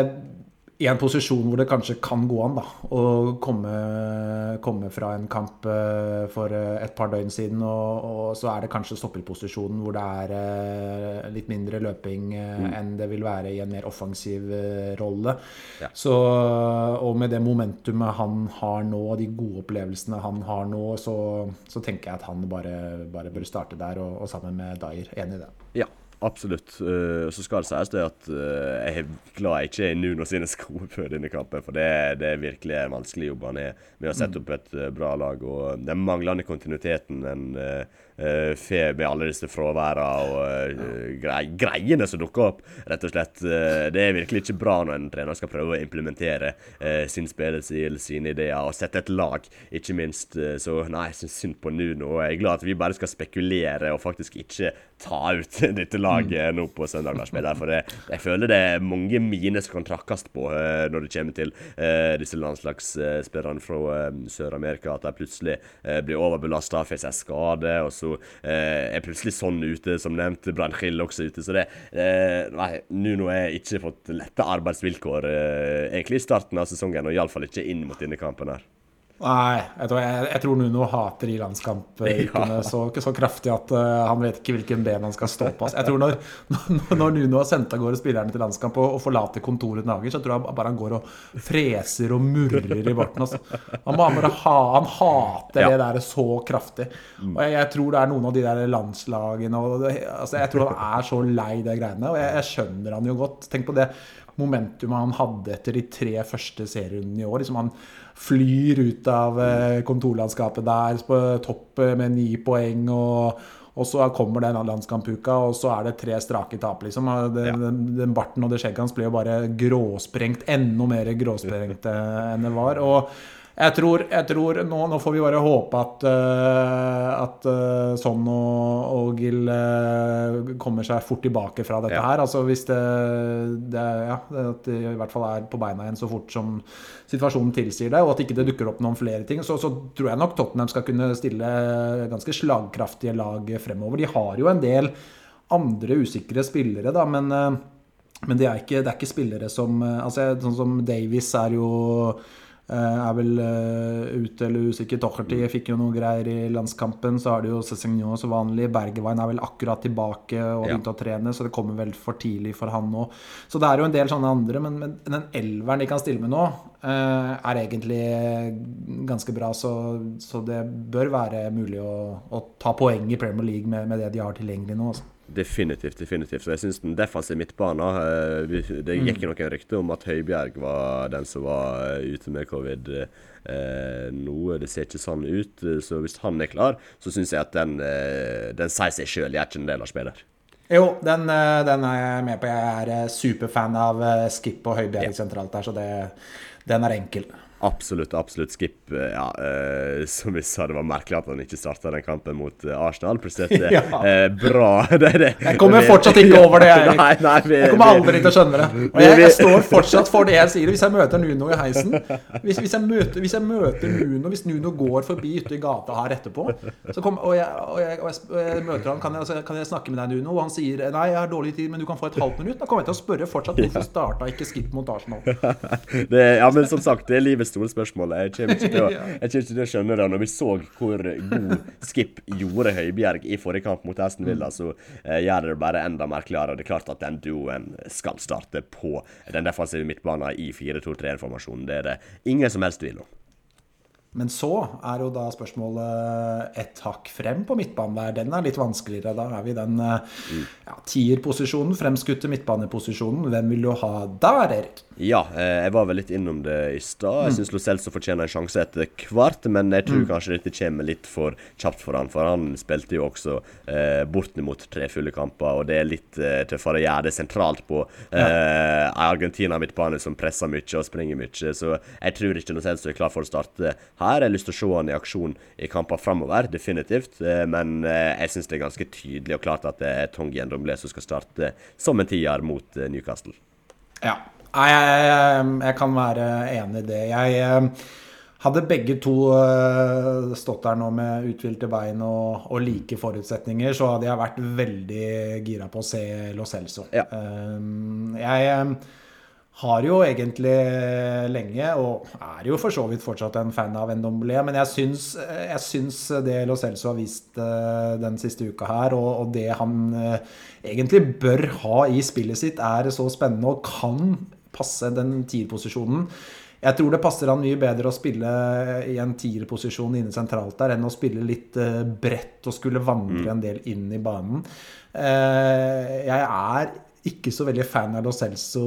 i en posisjon hvor det kanskje kan gå an da, å komme, komme fra en kamp uh, for uh, et par døgn siden, og, og, så er det kanskje stopperposisjonen hvor det er uh, litt mindre løping mm. enn det vil være i en mer offensiv rolle. Ja. Så, og med det momentumet han har nå, og de gode opplevelsene han har nå, så, så tenker jeg at han bare, bare bør starte der, og, og sammen med Dyer. Enig i det. Ja, Absolutt. Uh, så skal det sies det at uh, jeg er glad jeg ikke er i Nuno sine sko før denne kampen. For det, det er virkelig en vanskelig jobb han er med å sette mm. opp et uh, bra lag. Og den manglende kontinuiteten en uh, får med alle disse fraværene og grei, greiene som dukker opp, rett og slett. det er virkelig ikke bra når en trener skal prøve å implementere sin spillestil, sine ideer, og sette et lag, ikke minst. så nei, jeg syns synd på Nuno. Jeg er glad at vi bare skal spekulere og faktisk ikke ta ut dette laget nå på søndag. For det, jeg føler det er mange mine som kan trakkes på uh, når det kommer til uh, disse landslagsspillerne fra uh, Sør-Amerika. At de plutselig blir overbelasta, får seg skade, og så er plutselig sånn ute, som nevnt. Brann Gill også ute. Så det Nei, Nuno har ikke fått lette arbeidsvilkår egentlig i starten av sesongen, og iallfall ikke inn mot denne kampen her. Nei, jeg tror, jeg, jeg tror Nuno hater i landskampukene Ja. så, så kraftig at uh, han vet ikke hvilken ben han skal stå på. Altså, Jeg tror når, når, når Nuno har sendt av gårde spillerne til landskamp og, og forlater kontoret til Nager, så tror jeg bare han går og freser og murrer i barten. Altså. Han, bare ha, han hater Ja. det der så kraftig. Og jeg, jeg tror det er noen av de der landslagene og det, altså, Jeg tror han er så lei de greiene, og jeg, jeg skjønner han jo godt. Tenk på det momentumet han hadde etter de tre første serierundene i år. Liksom han flyr ut av eh, kontorlandskapet der på topp eh, med ni poeng. og og så kommer den landskampuka, og så er det tre strake tap, liksom. Den, Ja. den, den barten og det skjegget hans ble jo bare gråsprengt. Enda mer gråsprengt enn det var. Og jeg tror, jeg tror nå, nå får vi bare håpe at, eh, at eh, Son og, og Gil eh, kommer seg fort tilbake fra dette Ja. her. Altså hvis det, det, ja, At de i hvert fall er på beina igjen så fort som situasjonen tilsier det, og at ikke det dukker opp noen flere ting, så, så tror jeg nok Tottenham skal kunne stille ganske slagkraftige lag fremover. De har jo en del andre usikre spillere, da, men men det er ikke, det er ikke spillere som altså, Sånn som Davies er jo er vel eh, ute eller usikker. Docherty fikk jo noe greier i landskampen. Så har det jo Cézinho som vanlig. Bergeveien er vel akkurat tilbake og Ja. å trene, så det kommer vel for tidlig for han nå. Så det er jo en del sånne andre, men, men den elveren de kan stille med nå, eh, er egentlig ganske bra. Så, så det bør være mulig å, å ta poeng i Premier League med, med det de har tilgjengelig nå. Altså. Definitivt. definitivt. Og jeg syns den defensive midtbanen eh, Det gikk jo noen rykter om at Høibjerg var den som var eh, ute med covid. Eh, noe Det ser ikke sånn ut. Så hvis han er klar, så syns jeg at den, den sier seg sjøl. Er ikke en del av spiller. Jo, den, den er jeg med på. Jeg er superfan av Skip og Høibjerg Ja. sentralt der, så det, den er enkel. Absolutt, absolutt. Skip eh, ja, eh, Som vi sa, det var merkelig at han ikke starta den kampen mot eh, Arsenal. Presterte Ja. eh, bra. det, det. Jeg kommer fortsatt ikke over det. Erik. Nei, nei, vi, Jeg kommer aldri til å skjønne det. Og jeg, jeg står fortsatt for det jeg sier. Hvis jeg møter Nuno i heisen Hvis, hvis, jeg, møter, hvis jeg møter Nuno Hvis Nuno går forbi ute i gata her etterpå, så kom, og, jeg, og, og, og jeg møter han kan jeg, kan jeg snakke med deg, Nuno? Og han sier nei, jeg har dårlig tid, men du kan få et halvt minutt. Da kommer jeg til å spørre fortsatt hvorfor starta ikke Skip mot Arsenal. Det, ja, men som sagt, det er livets store spørsmål. Jeg kommer ikke til å, jeg ikke til å skjønne det. Når vi så hvor god Skip gjorde Høibjerg i forrige kamp mot Aston Villa, så eh, gjør det det bare enda merkeligere. Og det er klart at den duoen skal starte på den defensive midtbanen i 4-2-3-formasjonen. Det er det ingen som helst tvil om. Men så er jo da spørsmålet et hakk frem på midtbanen der. Den er litt vanskeligere. Da er vi i den eh, ja, tierposisjonen, fremskutte midtbaneposisjonen. Hvem vil du ha der, Erik? Ja, eh, jeg var vel litt innom det i stad. Jeg syns Lo Celso fortjener en sjanse etter hvert, men jeg tror kanskje dette kommer litt for kjapt for han, for han spilte jo også eh, bortimot tre fulle kamper, og det er litt eh, tøffere å gjøre det sentralt på eh, Argentina midtbane som presser mye og springer mye, så jeg tror ikke Lo Celso er klar for å starte her. Jeg har lyst til å se han i aksjon i kamper framover, definitivt, eh, men eh, jeg syns det er ganske tydelig og klart at det er Tongi Ndomble som skal starte som en tier mot Newcastle. Ja. Nei, jeg, jeg, jeg kan være enig i det. Jeg eh, hadde begge to eh, stått der nå med uthvilte bein og, og like forutsetninger, så hadde jeg vært veldig gira på å se Lo Celso. Ja. Eh, Jeg har jo egentlig lenge, og er jo for så vidt fortsatt en fan av Endomblé, men jeg syns, jeg syns det Lo Celso har vist den siste uka her, og, og det han egentlig bør ha i spillet sitt, er så spennende og kan passe den tierposisjonen. Jeg tror det passer han mye bedre å spille i en tierposisjon inne sentralt der, enn å spille litt eh, bredt og skulle vandre en del inn i banen. Eh, Jeg er ikke så veldig fan av Lo Celso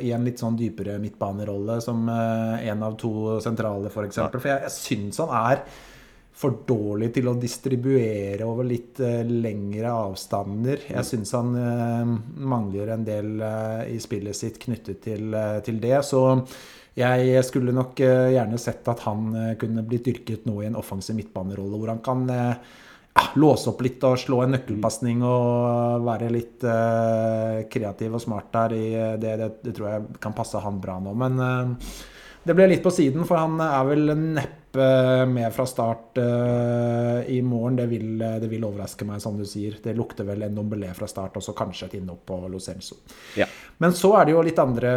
i en litt sånn dypere midtbanerolle som eh, en av to sentrale, f.eks. For, eksempel. for jeg, jeg syns han er for dårlig til å distribuere over litt eh, lengre avstander. Jeg syns han eh, mangler en del eh, i spillet sitt knyttet til, til det. Så jeg skulle nok gjerne sett at han kunne blitt dyrket nå i en offensiv midtbanerolle, hvor han kan ja, låse opp litt og slå en nøkkelpasning og være litt kreativ og smart der. I det, det, det tror jeg kan passe han bra nå. Men det ble litt på siden, for han er vel neppe med fra start eh, i morgen. Det vil, det vil overraske meg, som du sier. Det lukter vel en dombelé fra start, og så kanskje et innhopp på Lo Celso. Ja. Men så er det jo litt andre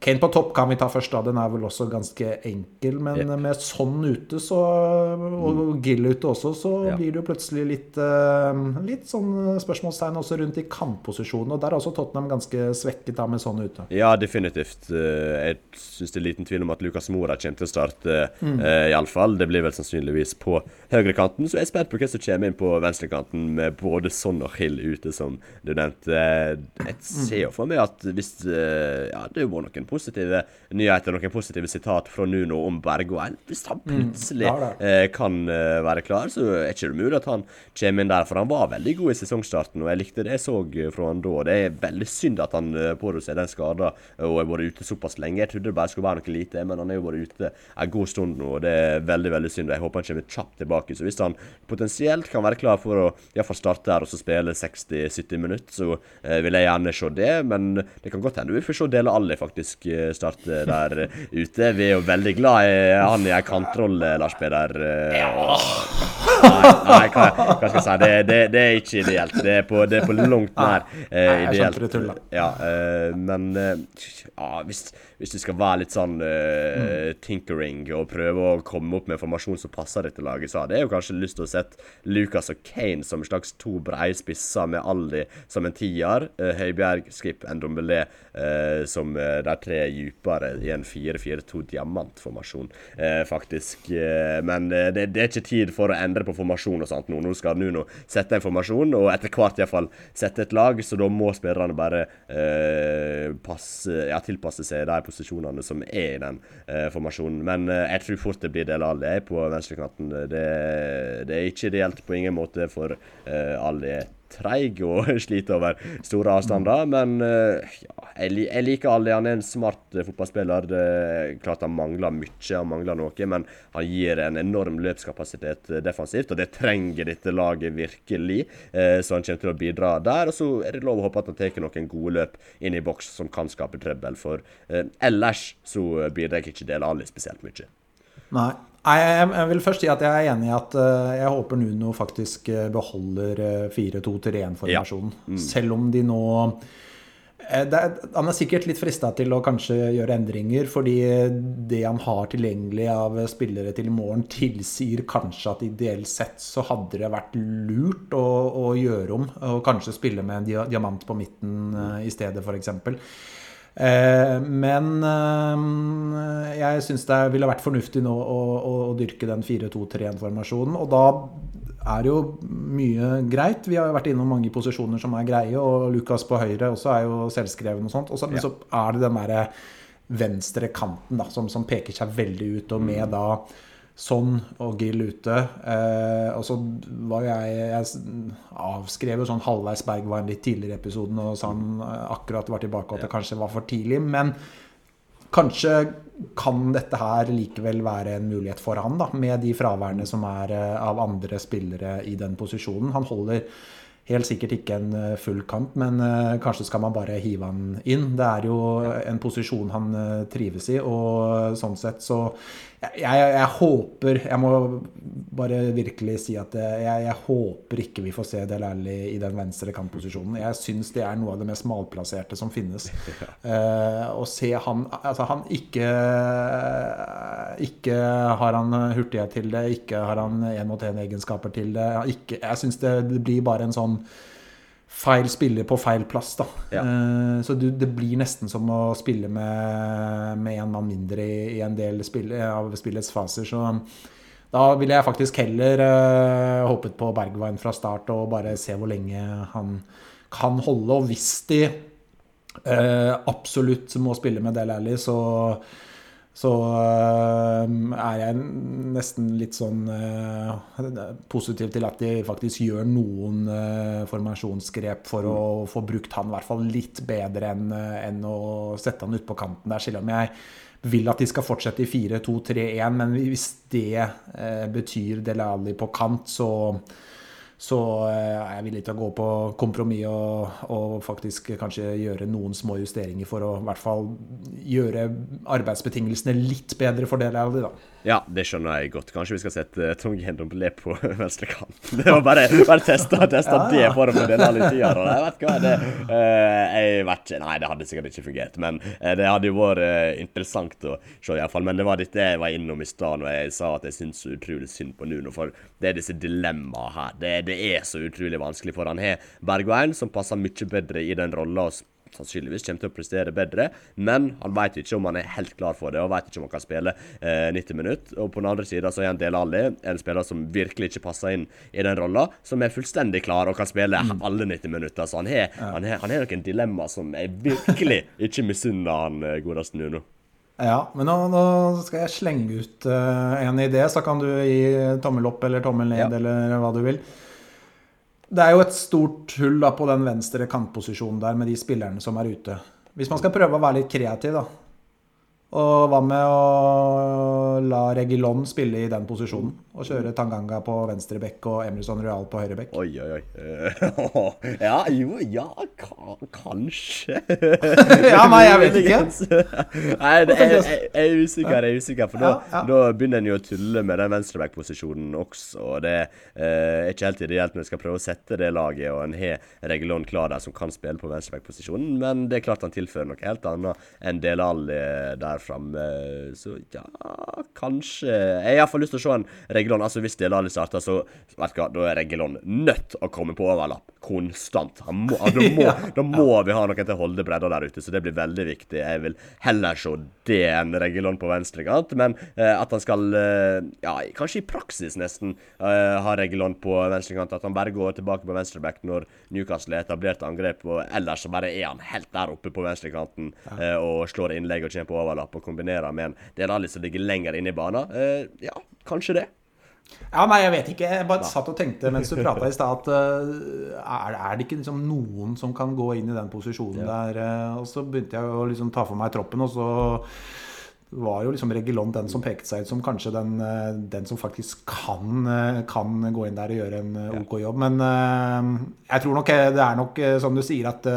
Kane på topp kan vi ta først, da. Den er vel også ganske enkel. Men yep. med sånn ute, så, og Gill ute også, så Ja. blir det jo plutselig litt, eh, litt sånn spørsmålstegn også rundt i kantposisjonen. Og der er også Tottenham ganske svekket da med sånn ute. Ja, definitivt. Eh, Jeg syns det er liten tvil om at Lucas Mora kommer til å starte, Mm. eh, iallfall. Det blir vel sannsynligvis på høyrekanten. Så jeg er spent på hva som kommer inn på venstrekanten med både Son og Hill ute, som du nevnte. Eh, Jeg ser jo for meg at hvis eh, Ja, det jo vært noen positive nyheter, noen positive sitat fra Nuno om Bergwijn. Hvis han plutselig ja, eh, kan eh, være klar, så er ikke det mulig at han kommer inn der. For han var veldig god i sesongstarten, og jeg likte det jeg så eh, fra han da. Det er veldig synd at han uh, pådro seg den skada og har vært ute såpass lenge. Jeg trodde det bare skulle være noe lite, men han har jo vært ute en god stund nå, og det er veldig veldig synd. Jeg håper han kommer kjapt tilbake. Så hvis han potensielt kan være klar for å i hvert fall starte her og så spille 60-70 minutter, så eh, vil jeg gjerne se det. Men det kan godt hende vi får se Dele Alli faktisk eh, starte der eh, ute. Vi er jo veldig glad i han i ei kantrolle, Lars Peder. eh, Nei, nei hva, hva skal jeg si? Det, det, det er ikke ideelt. Det er på, det er på langt nær ideelt. Nei, jeg. Ja, eh, men eh, ja, hvis, hvis du skal være litt sånn eh, tinkering og prøve å komme opp med informasjon som passer dette laget, så hadde jeg jo kanskje lyst til å sette Lucas og Kane som slags to breie spisser med Aldi som en tier. Eh, Høibjerg, Skip, Ndombele eh, som eh, de tre dypere i en 4-4-2 diamantformasjon, eh, faktisk. Eh, men eh, det, det er ikke tid for å endre på formasjon og sånt nå. Nå skal Nuno sette en formasjon, og etter hvert iallfall sette et lag, så da må spillerne bare eh, passe, ja, tilpasse seg de posisjonene som er i den eh, formasjonen. Men eh, jeg tror fort det blir Del av det på venstrekanten. Det, det er ikke ideelt på ingen måte, for eh, Alli er treig og sliter over store avstander. Men eh, ja, jeg, liker alle. Han er en smart eh, fotballspiller. Det klart han mangler mye, han mangler noe, men han gir en enorm løpskapasitet eh, defensivt, og det trenger dette laget virkelig. Så han kommer til å bidra der. Og så er det lov å håpe at han tar noen gode løp inn i boks som kan skape trøbbel, for ellers så bidrar ikke Del Ali spesielt mye. Nei. Nei, jeg, jeg vil først si at jeg er enig i at eh, jeg håper Nuno faktisk eh, beholder eh, 4-2-3-1-formasjonen. Selv om de nå er, Han er sikkert litt frista til å kanskje gjøre endringer, fordi det han har tilgjengelig av spillere til i morgen, tilsier kanskje at ideelt sett så hadde det vært lurt å, å gjøre om, og kanskje spille med en diamant på midten i stedet, f.eks. Eh, men eh, jeg syns det ville vært fornuftig nå å, å, å dyrke den 4-2-3-1-formasjonen. Og da er jo mye greit. Vi har jo vært innom mange posisjoner som er greie, og Lukas på høyre også er jo selvskreven og sånt. Også, men Men så er det den derre venstre kanten da, som, som peker seg veldig ut, og med da Sånn og Gill ute. Eh, og så var jeg Jeg avskrev jo sånn halvveis Bergwijn litt tidligere i episoden og sa han eh, akkurat var tilbake, og at det kanskje var for tidlig. Men kanskje kan dette her likevel være en mulighet for han, da, med de fraværene som er eh, av andre spillere i den posisjonen. Han holder helt sikkert ikke en eh, full kamp, men kanskje skal man bare hive han inn. Det er jo en posisjon han trives i, og sånn sett så jeg, jeg, jeg håper Jeg må bare virkelig si at jeg, jeg håper ikke vi får se Del Alli i den venstre kantposisjonen. Jeg syns det er noe av det mest malplasserte som finnes. Eh, å se han Altså, han ikke Ikke har han hurtighet til det, ikke har han én-mot-én-egenskaper til det. Ikke, jeg syns det, det blir bare en sånn feil spiller på feil plass. da. Ja. Eh, så du, det blir nesten som å spille med, med en mann mindre i, i en del spill, av spillets faser. Så da ville jeg faktisk heller uh, håpet på Bergwijn fra start og bare se hvor lenge han kan holde. Og hvis de uh, absolutt må spille med Del Alli, så så er jeg nesten litt sånn øh, positiv til at de faktisk gjør noen øh, formasjonsgrep for å få brukt han i hvert fall litt bedre enn øh, enn å sette han ut på kanten der. Selv om jeg vil at de skal fortsette i 4-2-3-1, men hvis det øh, betyr Dele Alli på kant, så så eh, er jeg villig til å gå på kompromiss og, og faktisk kanskje gjøre noen små justeringer for å i hvert fall gjøre arbeidsbetingelsene litt bedre for Dele de da. Ja, det skjønner jeg godt. Kanskje vi skal sette uh, Tong Ndombele på venstre kant. Det var bare, bare teste, testa ja, ja. det for å få denne tida. Jeg vet hva det uh, Jeg vet ikke Nei, det hadde sikkert ikke fungert. Men uh, det hadde jo vært uh, interessant å se, iallfall. Men det var dette jeg var innom i stad når jeg sa at jeg syns så utrolig synd på Nuno. For det er disse dilemmaene her. Det, det, er så utrolig vanskelig. For han har Bergwijn, som passer mye bedre i den rolla sannsynligvis kommer til å prestere bedre, men han vet ikke om han er helt klar for det, og vet ikke om han kan spille eh, 90 minutter. Og på den andre sida så er han Del Alli, en spiller som virkelig ikke passer inn i den rolla, som er fullstendig klar og kan spille mm. alle 90 minutter. Så han har, ja. han har, han har noen dilemma som jeg virkelig ikke misunner han eh, godeste Nuno. Ja, men nå, nå, skal jeg slenge ut uh, en idé, så kan du gi tommel opp eller tommel ned ja. eller hva du vil. Det er jo et stort hull da, på den venstre kantposisjonen der med de spillerne som er ute. Hvis man skal prøve å være litt kreativ, da, og hva med å la Regilon spille i den posisjonen? Og kjøre Tanganga på venstre bekk og Emerson Royal på høyre bekk? Oi, oi, oi. Ja, jo, ja, kanskje. ja, nei, jeg vet ikke. nei, det, jeg, jeg, jeg, er usikker, jeg er usikker. For da, ja, ja. da begynner en jo å tulle med den venstreback-posisjonen også. Og det eh, er ikke helt ideelt når en skal prøve å sette det laget, og en har Regulon klar der som kan spille på venstreback-posisjonen. Men det er klart han tilfører noe helt annet enn Delal der framme. Så ja, kanskje Jeg har iallfall lyst til å se en Reggelon. Altså Hvis Dele hadde starta, så vet du hva, da er Reggelon nødt å komme på overlapp konstant. Han må, da, må, da må vi ha noen til å holde bredda der ute, så det blir veldig viktig. Jeg vil heller se det enn Reggelon på venstrekant, men eh, at han skal, eh, ja, kanskje i praksis nesten, eh, ha Reggelon på venstrekant. At han bare går tilbake på venstreback når Newcastle har etablert angrep, og ellers så bare er han helt der oppe på venstrekanten eh, og slår innlegg og kommer på overlapp og kombinerer med en del av de som ligger lenger inne i banen. Eh, ja, kanskje det. Ja, nei, jeg vet ikke. Jeg bare satt og tenkte mens du prata i stad at uh, er, er, det ikke liksom noen som kan gå inn i den posisjonen ja. der? Uh, og så begynte jeg å liksom ta for meg troppen, og så var jo liksom Regilon den som pekte seg ut som kanskje den, uh, den som faktisk kan, kan, gå inn der og gjøre en OK jobb. Men jeg tror nok det er nok som du sier, at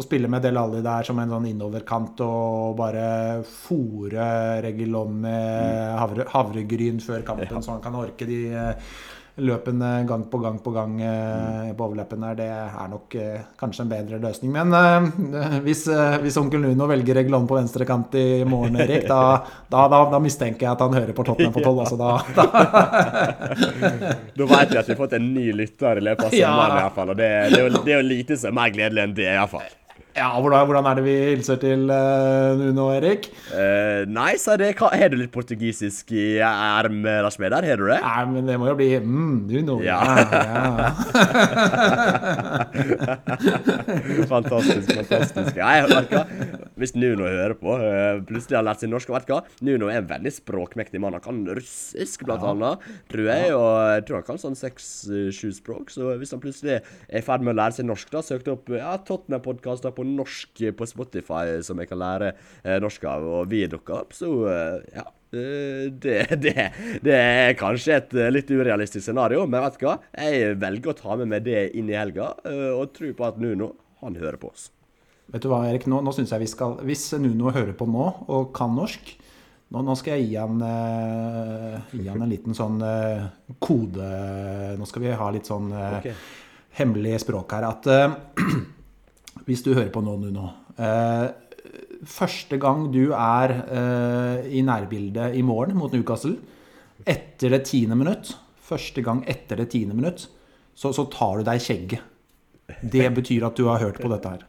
å spille med Del Alli der som en sånn innoverkant og bare fòre Regilon med havre, havregryn før kampen, ja. så han kan orke de eh, løpene gang på gang på gang mm. på overleppen der, det er nok uh, kanskje en bedre løsning. Men hvis, hvis, onkel Nuno velger Regilon på venstre kant i morgen, Erik, da, da, da, da, mistenker jeg at han hører på Tottenham på tolv. Altså, da, da vet vi at vi har fått en ny lytter i løpet av sommeren, ja. i hvert fall, og det, det, er jo, det er jo lite som er mer gledelig enn det, i hvert fall. Ja, hvordan, er det vi hilser til uh, Nuno, Erik? Uh, nei, sa det. Har du litt portugisisk i ermet, Lars Medar? Har du det? Nei, men det må jo bli mm, Nuno. Ja. ja, fantastisk, fantastisk. Ja, jeg hva. Hvis Nuno hører på, uh, plutselig har lært seg norsk, vet hva. Nuno er en veldig språkmektig mann. Han kan russisk, blant ja. annet, tror jeg. Og jeg tror han kan sånn seks-sju språk. Så hvis han plutselig er i ferd med å lære seg norsk, da søkte opp ja, Tottenham-podkaster på norsk på Spotify som jeg kan lære eh, norsk av, og vi dukker opp, så eh, ja. Eh, det, det, det, er kanskje et eh, litt urealistisk scenario, men vet du hva? Jeg velger å ta med meg det inn i helga, eh, og tro på at Nuno, han hører på oss. Vet du hva, Erik, nå, nå synes jeg vi skal Hvis Nuno hører på nå, og kan norsk nå, nå skal jeg gi han, uh, gi han, en liten sånn uh, kode Nå skal vi ha litt sånn uh, okay. hemmelig språk her. At hvis du hører på nå, Nuno eh, Første gang du er eh, i nærbildet i morgen mot Newcastle, etter det tiende minutt Første gang etter det tiende minutt, så, så tar du deg skjegget. Det betyr at du har hørt på dette her.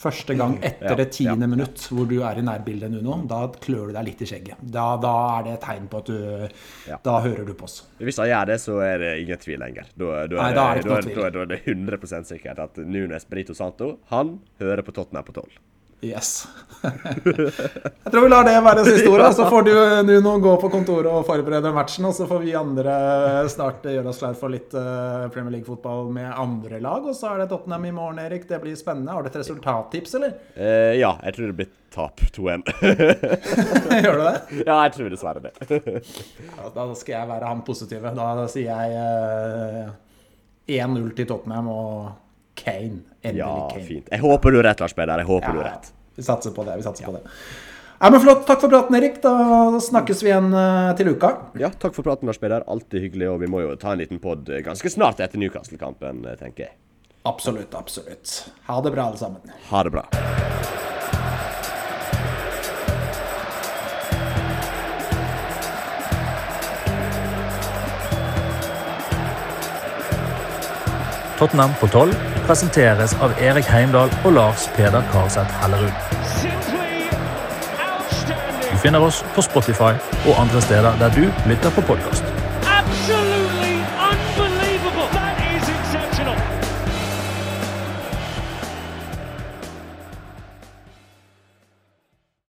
Første gang etter det tiende minutt hvor du er i nærbildet, Nuno, da klør du deg litt i skjegget. Da, da er det et tegn på at du. Da hører du på oss. Hvis han gjør det, så er det ingen tvil lenger. Da, da, Nei, da, er, det, da, da er det 100 sikkert at Nunes Brito Santo han hører på Tottenham på tolv. Yes. jeg tror vi lar det være siste ordet. Så får du Nuno gå på kontoret og forberede matchen. Og så får vi andre snart gjøre oss klar for litt eh, Premier League-fotball med andre lag. Og så er det Tottenham i morgen, Erik. Det blir spennende. Har du et resultattips, eller? Uh, ja, jeg tror det blir tap 2-1. Gjør du det? Ja, jeg tror dessverre det. ja, da skal jeg være han positive. Da sier jeg uh, eh, 1-0 til Tottenham. og Kane. Endelig ja, Kane. fint. Jeg håper du er rett, Lars Peder. Jeg håper ja, du er rett. Vi satser på det. Vi satser ja. på det. Ja, men Flott. Takk for praten, Erik. Da snakkes vi igjen eh, til uka. Ja, takk for praten, Lars Peder. Alltid hyggelig. Og vi må jo ta en liten pod ganske snart etter Newcastle-kampen, eh, tenker jeg. Absolutt, absolutt. Ha det bra, alle sammen. Ha det bra. Tottenham på 12 presenteres av Erik Heimdal og Lars Peder Karseth Hellerud. Du finner oss på Spotify og andre steder der du lytter på podkast.